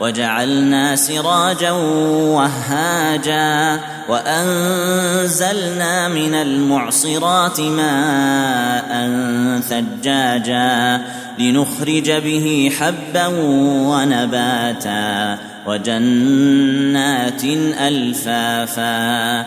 وجعلنا سراجا وهاجا وأنزلنا من المعصرات ماء ثجاجا لنخرج به حبا ونباتا وجنات ألفافا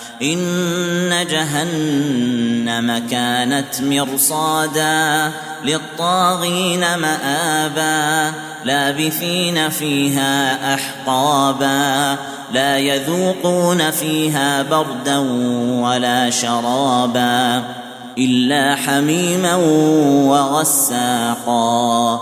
إن جهنم كانت مرصادا للطاغين مآبا لابثين فيها أحقابا لا يذوقون فيها بردا ولا شرابا إلا حميما وغساقا.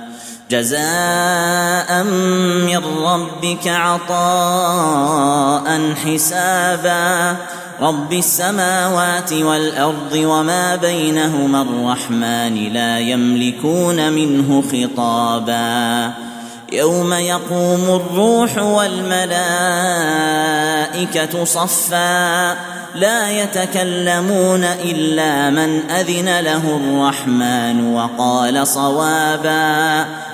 جزاء من ربك عطاء حسابا. رب السماوات والأرض وما بينهما الرحمن لا يملكون منه خطابا. يوم يقوم الروح والملائكة صفا. لا يتكلمون إلا من أذن له الرحمن وقال صوابا.